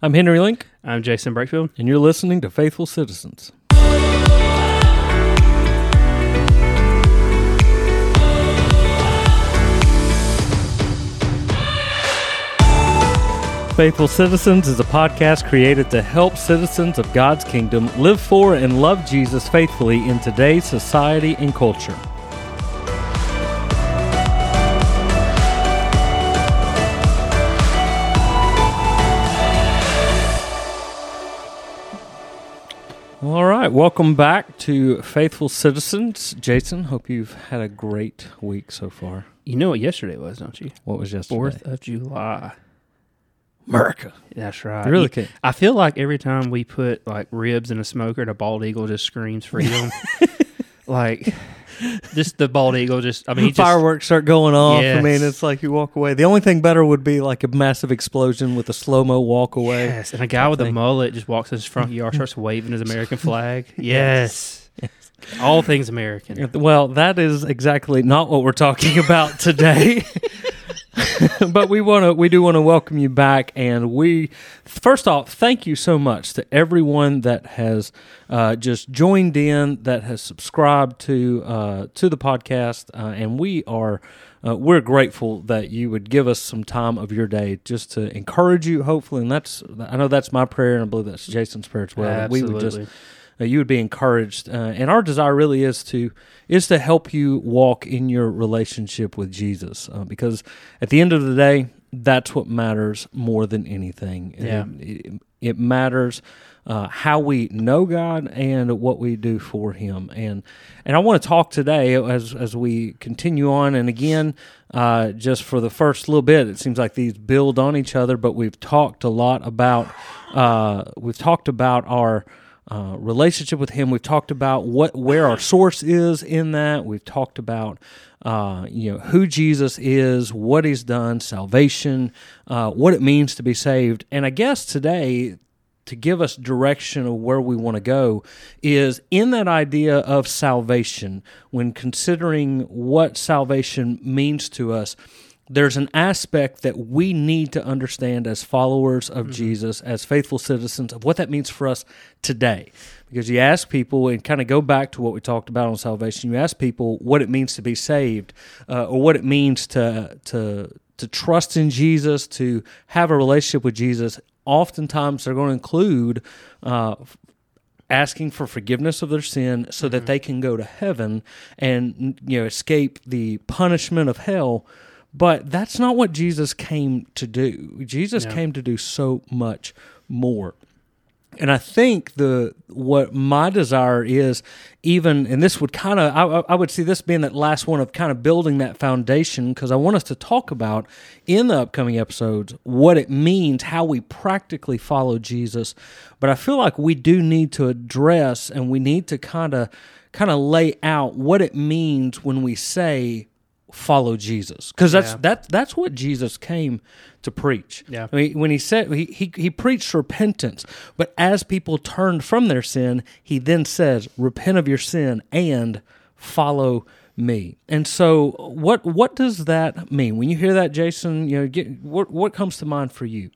I'm Henry Link, I'm Jason Breakfield. and you're listening to Faithful Citizens. Faithful Citizens is a podcast created to help citizens of God's kingdom live for and love Jesus faithfully in today's society and culture. All right, welcome back to Faithful Citizens. Jason, hope you've had a great week so far. You know what yesterday was, don't you? What was yesterday? Fourth of July. America. That's right. You really. I feel like every time we put like ribs in a smoker, the bald eagle just screams freedom. like, just the bald eagle. Just I mean, he just, Fireworks start going off. I mean, it's like you walk away. The only thing better would be like a massive explosion with a slow mo walk away. Yes, and a guy with a mullet just walks in his front yard, starts waving his American flag. Yes. All things American. Well, that is exactly not what we're talking about today. but we want to we do want to welcome you back and we first off thank you so much to everyone that has uh, just joined in that has subscribed to uh, to the podcast uh, and we are uh, we're grateful that you would give us some time of your day just to encourage you hopefully and that's I know that's my prayer and I believe that's Jason's prayer as well that we would just Absolutely. Uh, you would be encouraged. Uh, and our desire really is to is to help you walk in your relationship with Jesus, uh, because at the end of the day, that's what matters more than anything. Yeah. It, it, it matters. Uh, how we know God and what we do for Him, and and I want to talk today as as we continue on. And again, uh, just for the first little bit, it seems like these build on each other. But we've talked a lot about uh, we've talked about our uh, relationship with Him. We've talked about what where our source is in that. We've talked about uh, you know who Jesus is, what He's done, salvation, uh, what it means to be saved. And I guess today to give us direction of where we want to go is in that idea of salvation when considering what salvation means to us there's an aspect that we need to understand as followers of Jesus, as faithful citizens, of what that means for us today. Because you ask people, and kind of go back to what we talked about on salvation, you ask people what it means to be saved, uh, or what it means to to to trust in Jesus, to have a relationship with Jesus. Oftentimes, they're going to include uh, asking for forgiveness of their sin so that they can go to heaven and you know escape the punishment of hell but that's not what Jesus came to do. Jesus No. came to do so much more. And I think the what my desire is, even and this would kind of I, I- I would see this being that last one of kind of building that foundation because I want us to talk about in the upcoming episodes what it means, how we practically follow Jesus. But I feel like we do need to address and we need to kind of kind of lay out what it means when we say follow Jesus because that's Yeah. that that's what Jesus came to preach. Yeah. I mean, when he said he, he he preached repentance, but as people turned from their sin, he then says, "Repent of your sin and follow me." And so, what what does that mean when you hear that, Jason? You know, get, what what comes to mind for you?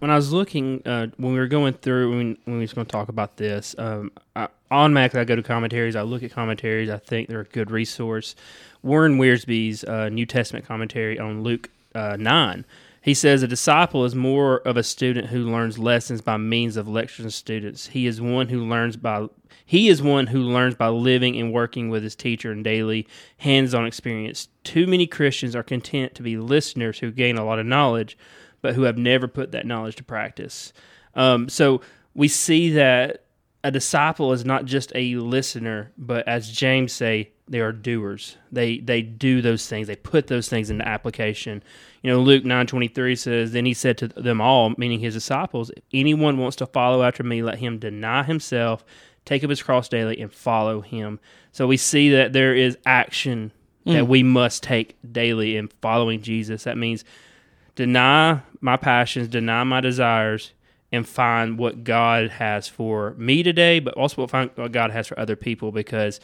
When I was looking uh, when we were going through when, when we was going to talk about this, um, I, automatically I go to commentaries. I look at commentaries. I think they're a good resource. Warren Wiersbe's uh, New Testament commentary on Luke uh, nine. He says a disciple is more of a student who learns lessons by means of lectures and students. He is one who learns by he is one who learns by living and working with his teacher in daily hands-on experience. Too many Christians are content to be listeners who gain a lot of knowledge, but who have never put that knowledge to practice. Um, so we see that a disciple is not just a listener, but as James say, they are doers. They they do those things. They put those things into application. You know, Luke nine twenty three says, Then he said to them all, meaning his disciples, if anyone wants to follow after me, let him deny himself, take up his cross daily, and follow him. So we see that there is action that we must take daily in following Jesus. That means deny my passions, deny my desires, and find what God has for me today, but also what find what God has for other people. Because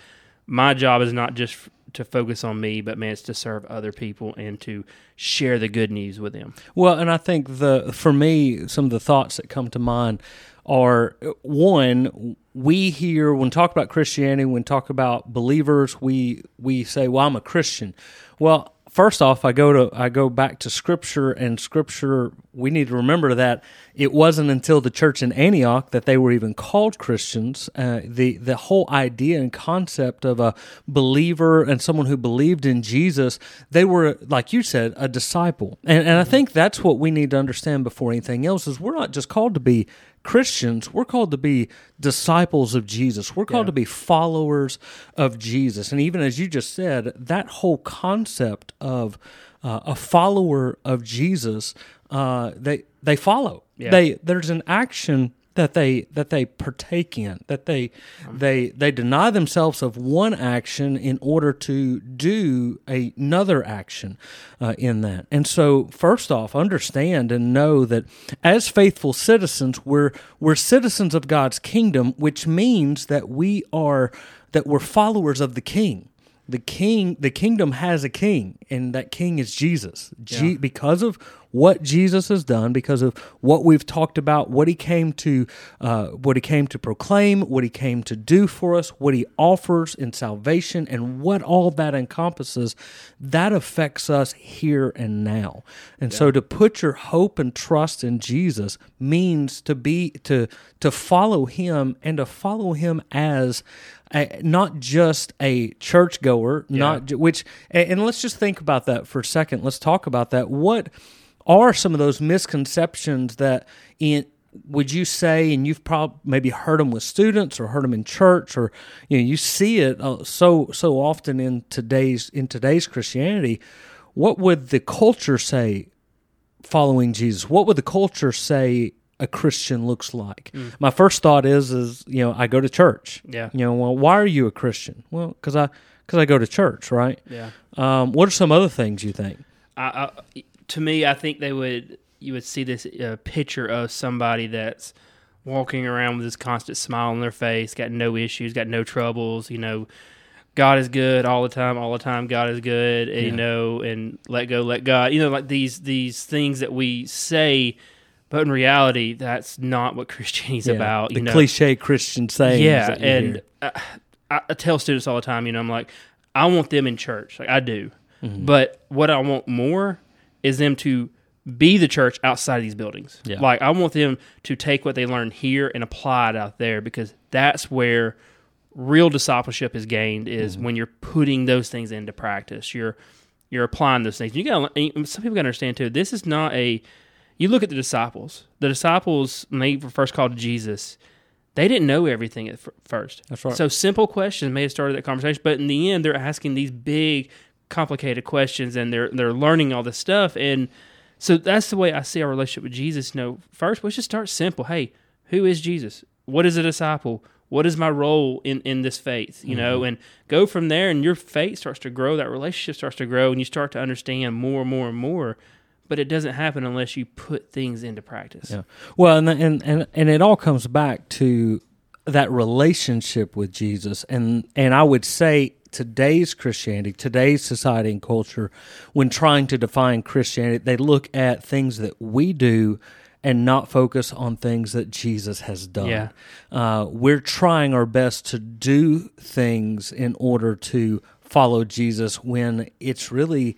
my job is not just to focus on me, but man, it's to serve other people and to share the good news with them. Well, and I think the for me, some of the thoughts that come to mind are one, we hear when talk about Christianity, when talk about believers, we we say, "Well, I'm a Christian." Well, first off, I go to I go back to Scripture, and Scripture. We need to remember that it wasn't until the church in Antioch that they were even called Christians. Uh, the the whole idea and concept of a believer and someone who believed in Jesus, they were like you said, a disciple, and and I think that's what we need to understand before anything else is we're not just called to be Christians, we're called to be disciples of Jesus. We're called Yeah. to be followers of Jesus. And even as you just said, that whole concept of uh, a follower of Jesus, uh, they they follow. Yeah. They there's an action that they that they partake in that they they they deny themselves of one action in order to do another action uh, in that. And so first off understand and know that as faithful citizens we're we're citizens of God's kingdom which means that we are that we're followers of the king. The king the kingdom has a king and that king is jesus. Je- Yeah. because of what jesus has done because of what we've talked about what he came to uh, what he came to proclaim what he came to do for us what he offers in salvation and what all that encompasses that affects us here and now and so to put your hope and trust in jesus means to be to to follow him and to follow him as a, not just a churchgoer, not which, and let's just think about that for a second. Let's talk about that. What are some of those misconceptions that in would you say, and you've probably maybe heard them with students or heard them in church, or you know you see it uh, so so often in today's in today's Christianity. What would the culture say following Jesus? What would the culture say a Christian looks like? My first thought is is you know I go to church. Yeah. You know, well, why are you a Christian? Well, because I because I go to church, right? Yeah. Um, what are some other things you think? I, I, to me, I think they would you would see this uh, picture of somebody that's walking around with this constant smile on their face, got no issues, got no troubles. You know, God is good all the time, all the time. God is good, and, you know, and let go, let God. You know, like these these things that we say, but in reality, that's not what Christianity's Yeah, about. the know, cliche Christian sayings. yeah, you and I, I tell students all the time, you know, I'm like, I want them in church, like I do, Mm-hmm. but what I want more is them to be the church outside of these buildings. Yeah. Like I want them to take what they learn here and apply it out there because that's where real discipleship is gained is Mm-hmm. when you're putting those things into practice. You're you're applying those things. You got some people got to understand too. This is not a. You look at the disciples. The disciples when they were first called Jesus, they didn't know everything at first. That's right. So simple questions may have started that conversation, but in the end, they're asking these big, complicated questions, and they're they're learning all this stuff. And so that's the way I see our relationship with Jesus. You know, first let's just start simple. Hey, who is Jesus? What is a disciple? What is my role in, in this faith? You know, mm-hmm. and go from there, and your faith starts to grow. That relationship starts to grow, and you start to understand more and more and more. But it doesn't happen unless you put things into practice. Yeah. Well, and, and and and it all comes back to that relationship with Jesus, and and I would say today's Christianity, today's society and culture, when trying to define Christianity, they look at things that we do. And not focus on things that Jesus has done. Yeah. Uh, we're trying our best to do things in order to follow Jesus when it's really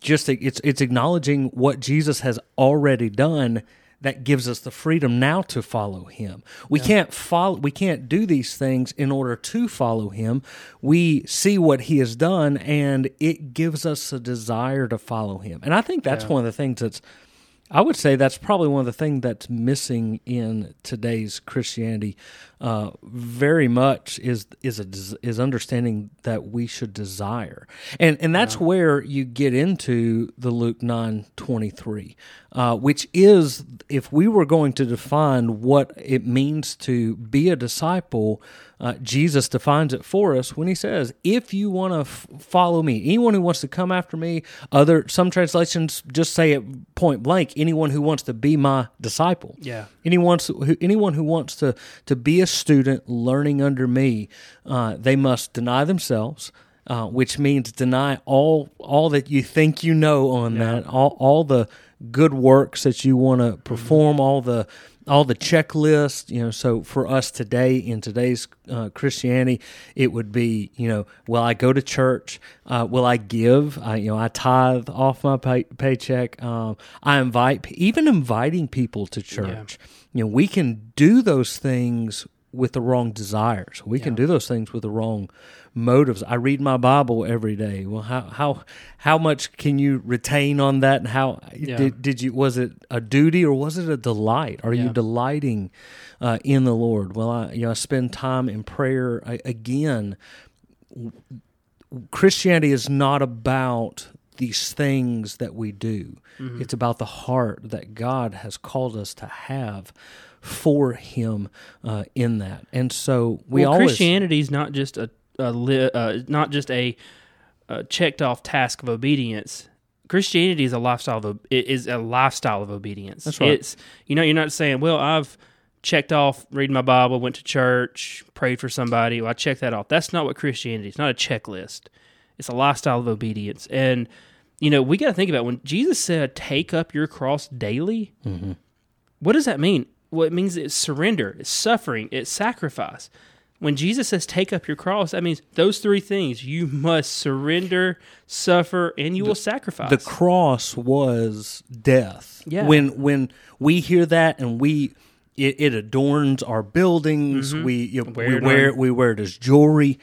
just it's it's acknowledging what Jesus has already done that gives us the freedom now to follow him. We can't follow we can't do these things in order to follow him. We see what he has done and it gives us a desire to follow him. And I think that's one of the things that's I would say that's probably one of the things that's missing in today's Christianity. Uh, very much is is a is understanding that we should desire, and and that's where you get into the Luke nine twenty three, uh, which is if we were going to define what it means to be a disciple. Uh, Jesus defines it for us when he says, "If you want to f- follow me, anyone who wants to come after me." Other some translations just say it point blank: anyone who wants to be my disciple. Yeah. Anyone who anyone who wants to to be a student learning under me, uh, they must deny themselves. Uh, which means deny all all that you think you know on that, all all the good works that you want to perform, all the all the checklists. You know, so for us today in today's uh, Christianity, it would be you know, will I go to church? Uh, will I give? I, you know, I tithe off my pay, paycheck. Um, I invite even inviting people to church. You know, we can do those things with the wrong desires. We can do those things with the wrong motives. I read my Bible every day. Well, how how how much can you retain on that? And how Yeah. did did you was it a duty or was it a delight? Are you delighting uh, in the Lord? Well, I you know I spend time in prayer I, again. Christianity is not about these things that we do. Mm-hmm. It's about the heart that God has called us to have for Him uh, in that. And so we well, always Christianity is not just a, li- uh, not just a, a checked off task of obedience. Christianity is a lifestyle of it is a lifestyle of obedience. That's right. It's you know you're not saying well I've checked off reading my Bible, went to church, prayed for somebody. Well, I checked that off. That's not what Christianity. is. It's not a checklist. It's a lifestyle of obedience. And you know we got to think about when Jesus said take up your cross daily. Mm-hmm. What does that mean? Well, it means it's surrender, it's suffering, it's sacrifice. When Jesus says take up your cross, that means those three things you must surrender, suffer, and you will sacrifice. the cross was death. Yeah. When when we hear that and we it, it adorns our buildings. We you know, Wear we it wear on- we wear it as jewelry.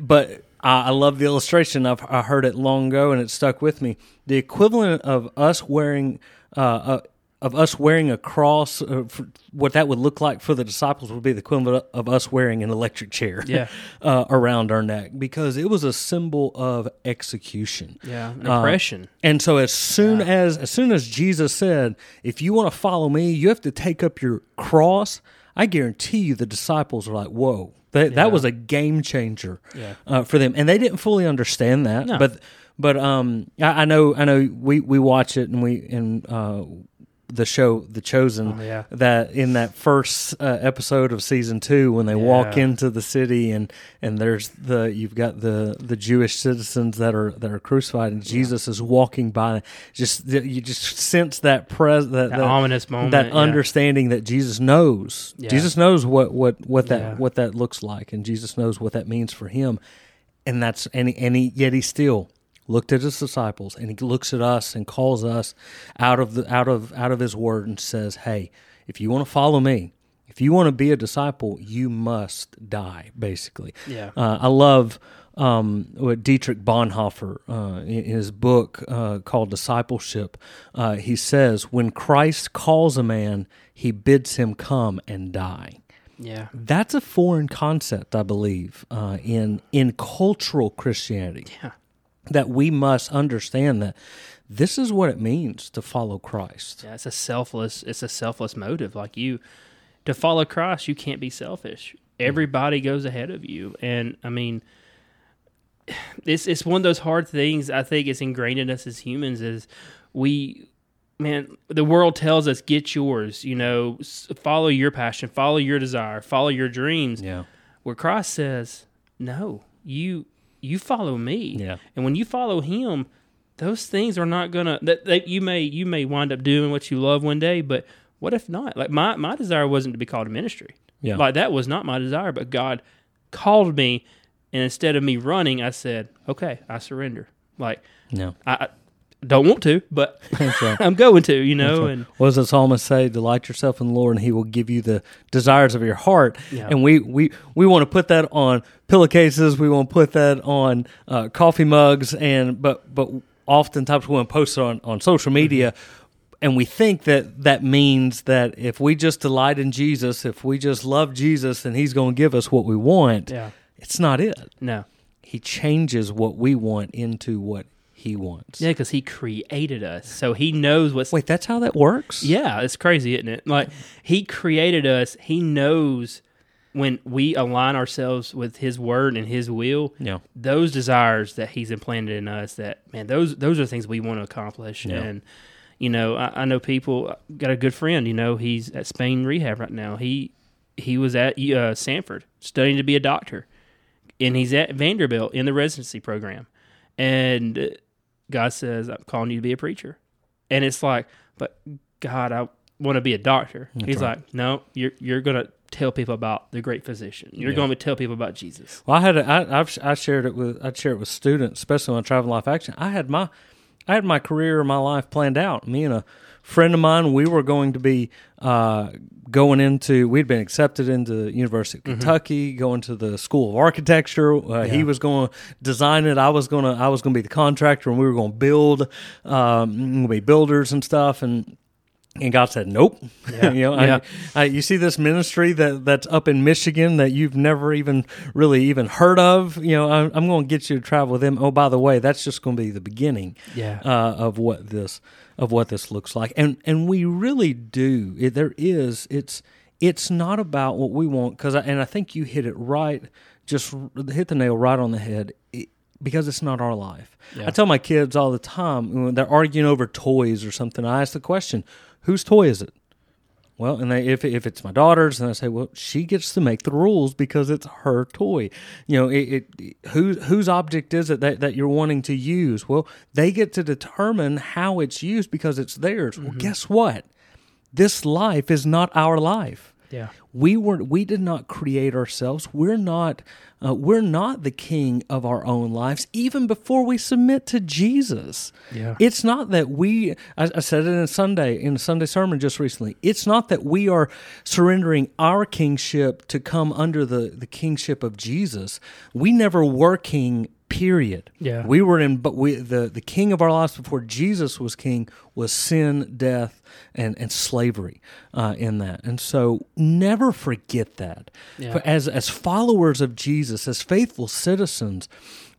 But I, I love the illustration. I've I heard it long ago and it stuck with me. The equivalent of us wearing uh, uh, of us wearing a cross, uh, what that would look like for the disciples would be the equivalent of us wearing an electric chair Yeah. uh, around our neck because it was a symbol of execution. yeah, an Uh, oppression. And so as soon as as soon as Jesus said, if you want to follow me, you have to take up your cross, I guarantee you the disciples were like, "Whoa." That, that was a game changer Yeah. uh, for them, and they didn't fully understand that. No. But but um, I, I know I know we, we watch it and we and uh, the show The Chosen Oh, yeah. that in that first uh, episode of season two when they walk into the city and and there's the you've got the the Jewish citizens that are that are crucified and Jesus is walking by just you just sense that pres that, That that ominous moment. that yeah. understanding that Jesus knows Yeah. Jesus knows what what what that Yeah. what that looks like and Jesus knows what that means for him and that's and he, and he yet he still looked at his disciples and he looks at us and calls us out of the out of out of his word and says hey if you want to follow me if you want to be a disciple you must die basically Yeah. uh, I love um, what Dietrich Bonhoeffer uh, in his book uh, called Discipleship. Uh, he says, "When Christ calls a man, he bids him come and die." Yeah. That's a foreign concept, I believe, uh, in in cultural Christianity. Yeah. That we must understand that this is what it means to follow Christ. Yeah, it's a selfless. It's a selfless motive. Like you, to follow Christ, you can't be selfish. Mm-hmm. Everybody goes ahead of you, and I mean, it's it's one of those hard things. I think it's ingrained in us as humans. Is we, man, the world tells us get yours. You know, follow your passion, follow your desire, follow your dreams. Yeah, Where Christ says, no, you you follow me. Yeah. And when you follow him, those things are not gonna that, that you may you may wind up doing what you love one day, but what if not? Like my my desire wasn't to be called to ministry. Yeah. Like that was not my desire, but God called me and instead of me running, I said, Okay, I surrender. Like no. I, I don't want to, but right. I'm going to, you know, and What does the psalmist say? Delight yourself in the Lord, and He will give you the desires of your heart. Yeah. And we we we want to put that on pillowcases. We want to put that on uh, coffee mugs, and but but oftentimes we want to post it on on social media. And we think that that means that if we just delight in Jesus, if we just love Jesus, then He's going to give us what we want. yeah. It's not it. No. He changes what we want into what He wants. Yeah, because he created us. So he knows what's Wait, that's how that works? Yeah, it's crazy, isn't it? Like he created us. He knows when we align ourselves with His Word and His will, Yeah. those desires that He's implanted in us, that man, those those are things we want to accomplish. Yeah. And you know, I, I know people got a good friend. You know, he's at Spain rehab right now. He he was at uh, Sanford studying to be a doctor, and he's at Vanderbilt in the residency program. And uh, God says, "I'm calling you to be a preacher," and it's like, but God, I want to be a doctor. That's he's right. like, no, you're you're gonna tell people about the great physician. You're Yeah. going to tell people about Jesus. Well, I had a, I, I've I shared it with I share it with students, especially I travel life action. I had my I had my career, my life planned out. Me and a friend of mine, we were going to be uh, going into. We'd been accepted into the University of Kentucky, going to the School of Architecture. Uh, He was going to design it. I was going to I was going to be the contractor, and we were going to build, um, be builders and stuff. And and God said, "Nope." Yeah. you know, Yeah. I, I, you see this ministry that that's up in Michigan that you've never even really even heard of. You know, I'm, I'm going to get you to travel with them. Oh, by the way, that's just going to be the beginning Yeah. uh, of what this of what this looks like. And and we really do. It, there is. It's it's not about what we want because and I think you hit it right. Just hit the nail right on the head. It, because it's not our life. Yeah. I tell my kids all the time when they're arguing over toys or something. I ask the question, "Whose toy is it?" Well, and they, if if it's my daughter's, and I say, well, she gets to make the rules because it's her toy. You know, it, it who whose object is it that, that you're wanting to use? Well, they get to determine how it's used because it's theirs. Well, mm-hmm. guess what? This life is not our life. Yeah. We weren't we did not create ourselves. We're not uh, we're not the king of our own lives. Even before we submit to Jesus, Yeah. it's not that we. I, I said it in Sunday in a Sunday sermon just recently. It's not that we are surrendering our kingship to come under the the kingship of Jesus. We never were king. Period. Yeah. We were in, but we the the king of our lives before Jesus was king was sin, death, and and slavery uh, in that. And so never forget that. Yeah. As as followers of Jesus, as faithful citizens,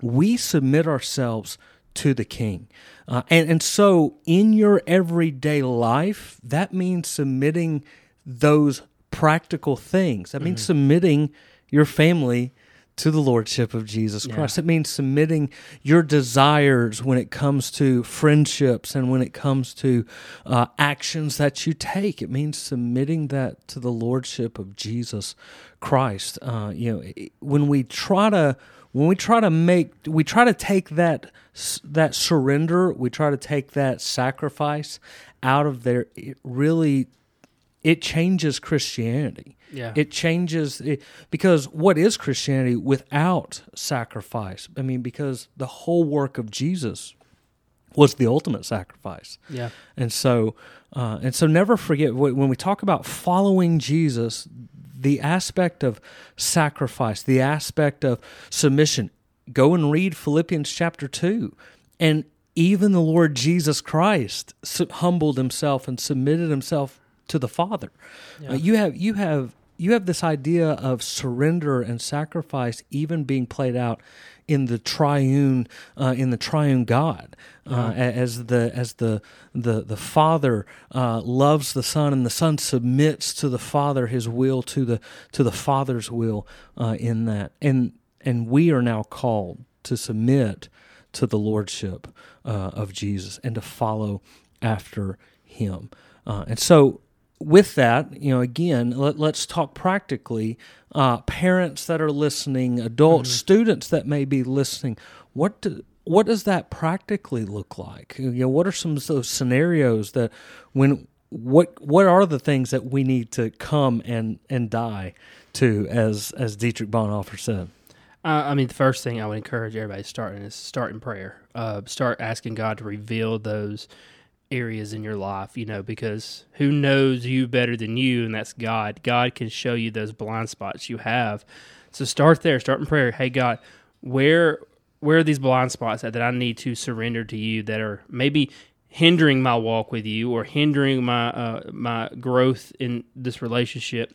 we submit ourselves to the King. Uh, and and so in your everyday life, that means submitting those practical things. That means submitting your family to the lordship of Jesus Yeah. Christ. It means submitting your desires when it comes to friendships and when it comes to uh, actions that you take. It means submitting that to the lordship of Jesus Christ. Uh, you know, when we try to when we try to make we try to take that that surrender, we try to take that sacrifice out of there. It really it changes Christianity. Yeah. It changes it, because what is Christianity without sacrifice? I mean, because the whole work of Jesus was the ultimate sacrifice. Yeah. And so, uh, and so, never forget when we talk about following Jesus, the aspect of sacrifice, the aspect of submission. Go and read Philippians chapter two, and even the Lord Jesus Christ humbled himself and submitted himself to the Father. Uh, you have you have you have this idea of surrender and sacrifice even being played out in the triune uh, in the triune God uh, as the as the the the Father uh, loves the Son and the Son submits to the Father His will to the to the Father's will uh, in that. And and we are now called to submit to the lordship uh, of Jesus and to follow after Him. Uh, and so with that, you know, again, let, us talk practically. Uh, parents that are listening, adults, students that may be listening, what do, what does that practically look like? You know, what are some of those scenarios that when what what are the things that we need to come and and die to, as as Dietrich Bonhoeffer said? Uh, I mean, the first thing I would encourage everybody to start in is start in prayer. Uh, start asking God to reveal those areas in your life, you know, because who knows you better than you, and that's God. God can show you those blind spots you have. So start there. Start in prayer. Hey, God, where where are these blind spots that, that I need to surrender to you that are maybe hindering my walk with you or hindering my uh, my growth in this relationship?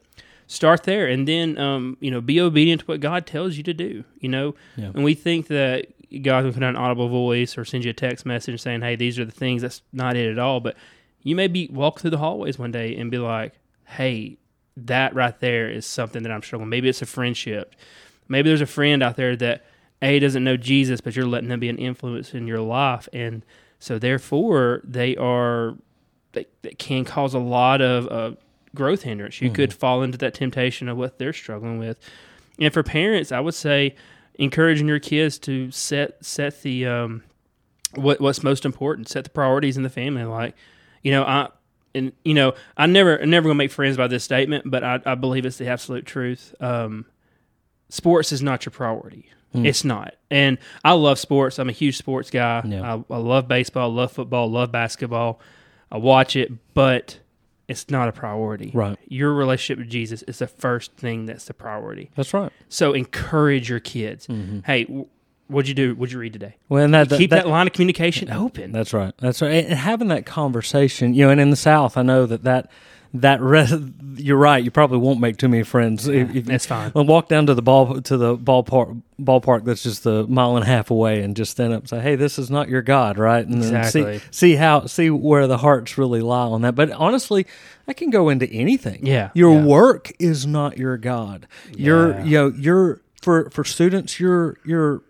Start there, and then um, you know be obedient to what God tells you to do. You know, Yeah. and we think that God will put out an audible voice or send you a text message saying, "Hey, these are the things." That's not it at all. But you may be walk through the hallways one day and be like, "Hey, that right there is something that I'm struggling. Maybe it's a friendship. Maybe there's a friend out there that a doesn't know Jesus, but you're letting them be an influence in your life, and so therefore they are they, they can cause a lot of uh, growth hindrance. You could fall into that temptation of what they're struggling with. And for parents, I would say encouraging your kids to set set the um, what what's most important, set the priorities in the family. Like, you know, I and you know, I never I'm never gonna make friends by this statement, but I, I believe it's the absolute truth. Um, sports is not your priority. It's not. And I love sports. I'm a huge sports guy. Yeah. I, I love baseball, love football, love basketball. I watch it, but it's not a priority. Right. Your relationship with Jesus is the first thing that's the priority. That's right. So encourage your kids. Mm-hmm. Hey, w- what'd you do? What'd you read today? Well, and that, Keep that, line of communication open. That's right. That's right. And having that conversation, you know, and in the South, I know that that that re- you're right. You probably won't make too many friends. if, if that's fine. Well, walk down to the ball to the ballpark ballpark that's just a mile and a half away, and just stand up and say, "Hey, this is not your God," right? And Exactly. see see how see where the hearts really lie on that. But honestly, I can go into anything. Yeah, your yeah. work is not your God. Your Yeah. you know your for for students, your your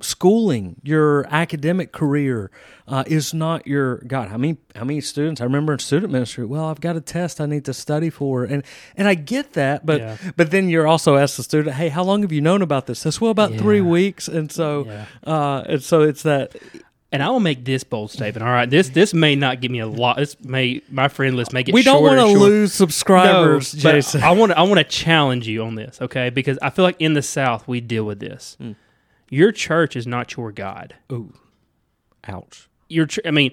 schooling, your academic career uh, is not your God. How many how many students? I remember in student ministry. Well, I've got a test I need to study for, and and I get that, but Yeah. but then you're also asked the student, hey, how long have you known about this? This well about three weeks, and so Yeah. uh, and so it's that. And I will make this bold statement. All right, this this may not give me a lot. This may my friend list make it. We don't want to lose subscribers, No, Jason. I want to I want to challenge you on this, okay? Because I feel like in the South we deal with this. Hmm. Your church is not your God. Ooh, ouch. Your ch- I mean,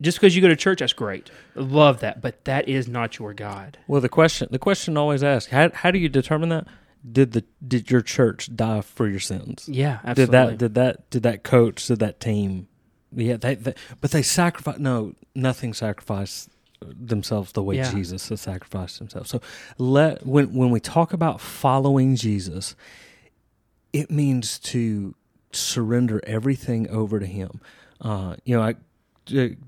just because you go to church, that's great. Love that, but that is not your God. Well, the question the question always asked how how do you determine that? Did the did your church die for your sins? Yeah, absolutely. Did that did that did that coach did that team? Yeah, they, they but they sacrifice. No, nothing sacrificed themselves the way Yeah. Jesus has sacrificed himself. So let when when we talk about following Jesus, it means to surrender everything over to Him. Uh, you know, I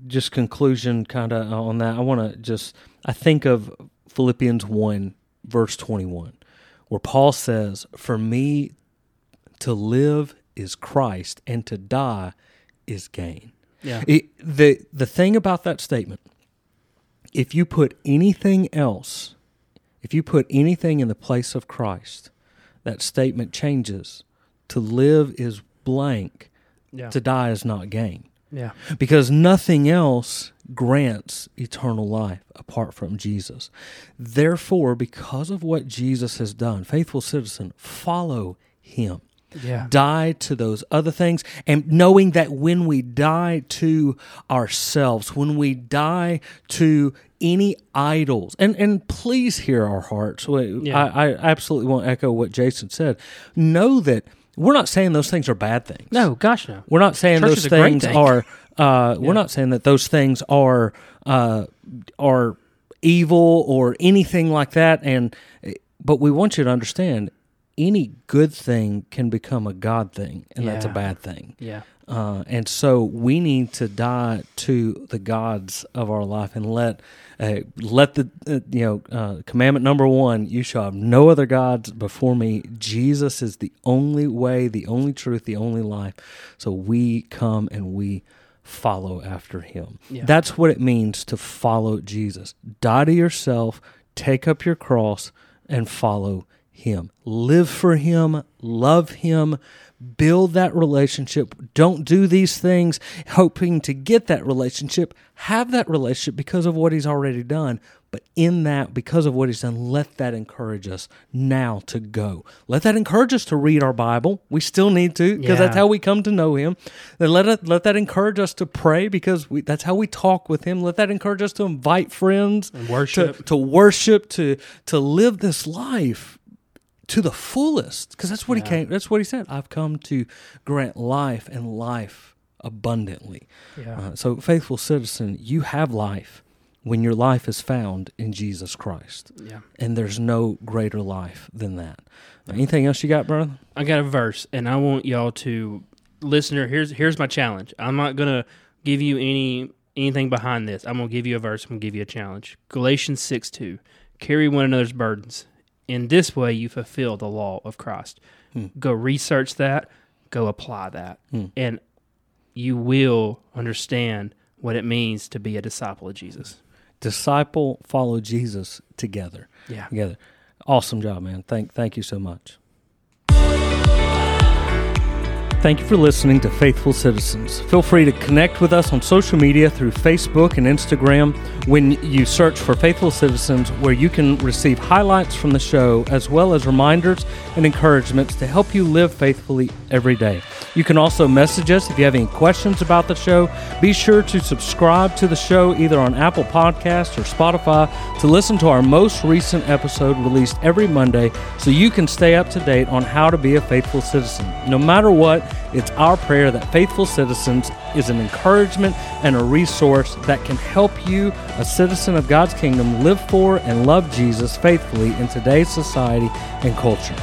just conclusion kind of on that. I want to just I think of Philippians one verse twenty one, where Paul says, "For me to live is Christ, and to die is gain." yeah, It, the the thing about that statement, if you put anything else, if you put anything in the place of Christ, that statement changes. To live is blank. yeah, To die is not gain. yeah, Because nothing else grants eternal life apart from Jesus. Therefore, because of what Jesus has done, faithful citizen, follow him yeah. die to those other things and knowing that when we die to ourselves when we die to any idols and and please hear our hearts Yeah. I, I absolutely want to echo what jason said know that we're not saying those things are bad things No, gosh, no. we're not saying Church those is a great things thing. are. Uh, We're not saying that those things are uh, are evil or anything like that. And but we want you to understand, any good thing can become a God thing, and that's a bad thing. Yeah, Uh, and so we need to die to the gods of our life and let uh, let the uh, you know uh, commandment number one: you shall have no other gods before me. Jesus is the only way, the only truth, the only life. So we come and we follow after Him. Yeah. That's what it means to follow Jesus. Die to yourself, take up your cross, and follow Him. Live for Him, love Him, build that relationship. Don't do these things hoping to get that relationship. Have that relationship because of what He's already done. But in that, because of what He's done, let that encourage us now to go. Let that encourage us to read our Bible. We still need to because that's how we come to know Him. Then let it, let that encourage us to pray because we, that's how we talk with Him. Let that encourage us to invite friends, And worship. to, to worship, to to live this life to the fullest because that's what he came that's what he said i've come to grant life and life abundantly yeah, uh, so faithful citizen you have life when your life is found in jesus christ yeah. and there's no greater life than that anything else you got brother I got a verse, and I want y'all to listener. Here's here's my challenge. I'm not gonna give you any anything behind this. I'm gonna give you a verse. I'm gonna give you a challenge. Galatians six two. carry one another's burdens. In this way, you fulfill the law of Christ. Hmm. Go research that, go apply that, Hmm. and you will understand what it means to be a disciple of Jesus. Disciple, follow Jesus together. Yeah. Together. Awesome job, man. Thank thank you so much. Thank you for listening to Faithful Citizens. Feel free to connect with us on social media through Facebook and Instagram when you search for Faithful Citizens, where you can receive highlights from the show as well as reminders and encouragements to help you live faithfully every day. You can also message us if you have any questions about the show. Be sure to subscribe to the show either on Apple Podcasts or Spotify to listen to our most recent episode released every Monday so you can stay up to date on how to be a faithful citizen. No matter what, it's our prayer that Faithful Citizens is an encouragement and a resource that can help you, a citizen of God's kingdom, live for and love Jesus faithfully in today's society and culture.